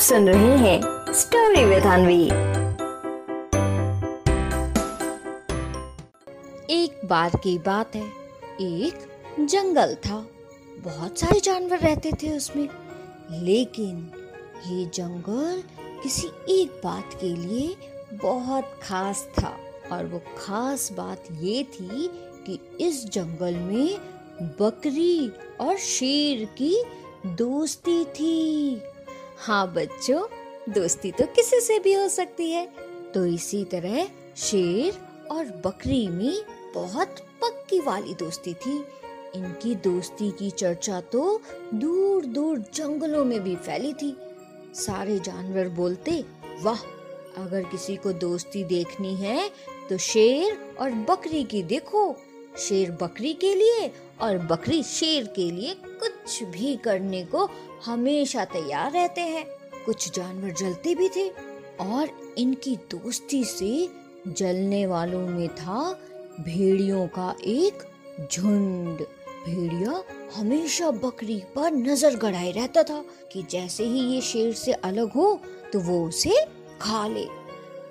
सुन रहे हैं story with अनवी एक बार की बात है, एक जंगल था। बहुत सारे जानवर रहते थे उसमें, लेकिन ये जंगल किसी एक बात के लिए बहुत खास था। और वो खास बात ये थी कि इस जंगल में बकरी और शेर की दोस्ती थी। हाँ बच्चों, दोस्ती तो किसी से भी हो सकती है। तो इसी तरह शेर और बकरी में बहुत पक्की वाली दोस्ती थी। इनकी दोस्ती की चर्चा तो दूर दूर जंगलों में भी फैली थी। सारे जानवर बोलते, वाह, अगर किसी को दोस्ती देखनी है तो शेर और बकरी की देखो। शेर बकरी के लिए और बकरी शेर के लिए कुछ भी करने को हमेशा तैयार रहते हैं। कुछ जानवर जलते भी थे और इनकी दोस्ती से जलने वालों में था भेड़ियों का एक झुंड। भेड़िया हमेशा बकरी पर नज़र गड़ाए रहता था कि जैसे ही ये शेर से अलग हो तो वो उसे खा ले।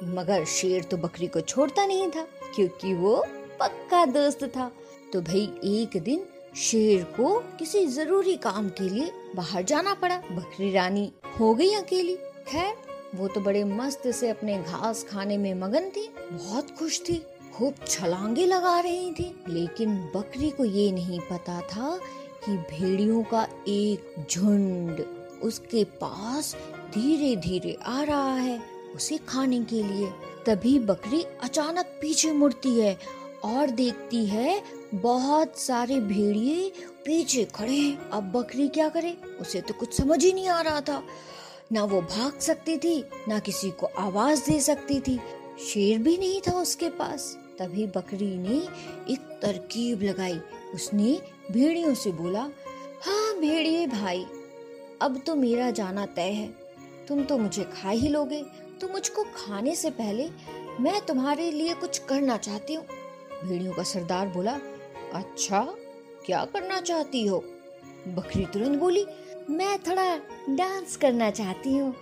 मगर शेर तो बकरी को छोड़ता नहीं था, क्योंकि वो पक्का दोस्त था। तो भाई एक दिन शेर को किसी ज़रूरी काम के लिए बाहर जाना पड़ा। बकरी रानी हो गई अकेली। खैर, वो तो बड़े मस्त से अपने घास खाने में मगन थी, बहुत खुश थी, खूब छलांगे लगा रही थी। लेकिन बकरी को ये नहीं पता था कि भेड़ियों का एक झुंड उसके पास धीरे धीरे आ रहा है उसे खाने के लिए। तभी बकरी अचानक पीछे मुड़ती है और देखती है, बहुत सारे भेड़िए पीछे खड़े हैं। अब बकरी क्या करे? उसे तो कुछ समझ ही नहीं आ रहा था। ना वो भाग सकती थी, ना किसी को आवाज़ दे सकती थी। शेर भी नहीं था उसके पास। तभी बकरी ने एक तरकीब लगाई। उसने भेड़ियों से बोला हाँ भेड़िए भाई, अब तो मेरा जाना तय है। तुम तो मुझे खा ही लोगे। तो मुझको खाने से पहले मैं तुम्हारे लिए कुछ करना चाहती हूँ। भेड़ियों का सरदार बोला अच्छा क्या करना चाहती हो? बकरी तुरंत बोली, मैं थोड़ा डांस करना चाहती हूँ।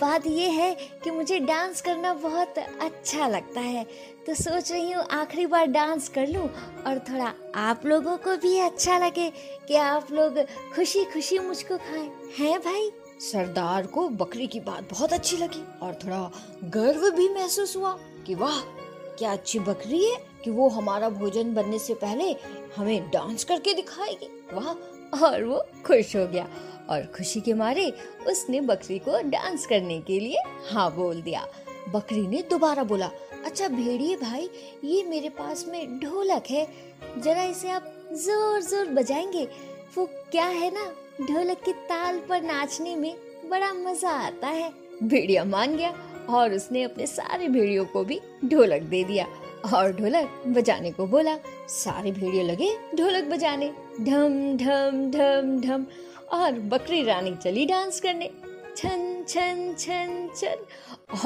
बात यह है कि मुझे डांस करना बहुत अच्छा लगता है तो सोच रही हूँ आखिरी बार डांस कर लूँ और थोड़ा आप लोगों को भी अच्छा लगे कि आप लोग खुशी खुशी मुझको खाएँ। हैं भाई? सरदार को बकरी की बात बहुत अच्छी लगी और थोड़ा गर्व भी महसूस हुआ कि वाह क्या अच्छी बकरी है कि वो हमारा भोजन बनने से पहले हमें डांस करके दिखाएगी? वाह, और वो खुश हो गया। और खुशी के मारे उसने बकरी को डांस करने के लिए हाँ बोल दिया। बकरी ने दोबारा बोला अच्छा भेड़िए भाई, ये मेरे पास में ढोलक है। जरा इसे आप ज़ोर ज़ोर बजाएँगे। वो क्या है ना, ढोलक की ताल पर नाचने में बड़ा मज़ा आता है। भेड़िया मान गया। और उसने अपने सारे भेड़ियों को भी ढोलक दे दिया और ढोलक बजाने को बोला। सारे भेड़िए लगे ढोलक बजाने। ढम ढम ढम ढम। और बकरी रानी चली डांस करने। छन छन छन छन।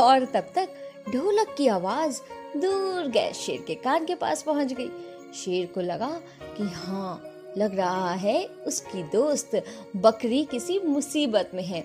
और तब तक ढोलक की आवाज़ दूर गए शेर के कान के पास पहुँच गई। शेर को लगा कि हाँ लग रहा है उसकी दोस्त बकरी किसी मुसीबत में है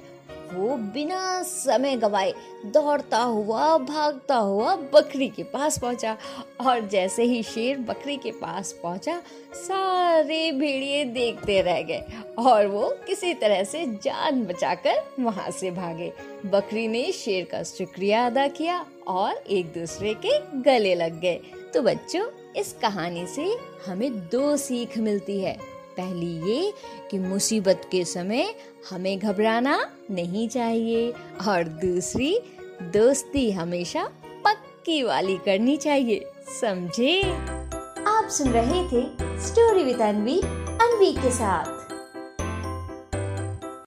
वो बिना समय गवाए दौड़ता हुआ, भागता हुआ बकरी के पास पहुँचा। और जैसे ही शेर बकरी के पास पहुँचा, सारे भेड़िए देखते रह गए और वो किसी तरह से जान बचाकर वहाँ से भागे। बकरी ने शेर का शुक्रिया अदा किया और एक दूसरे के गले लग गए। तो बच्चों, इस कहानी से हमें दो सीख मिलती है। पहली ये कि मुसीबत के समय हमें घबराना नहीं चाहिए और दूसरी, दोस्ती हमेशा पक्की वाली करनी चाहिए, समझे? आप सुन रहे थे स्टोरी विद अनवी अनवी के साथ।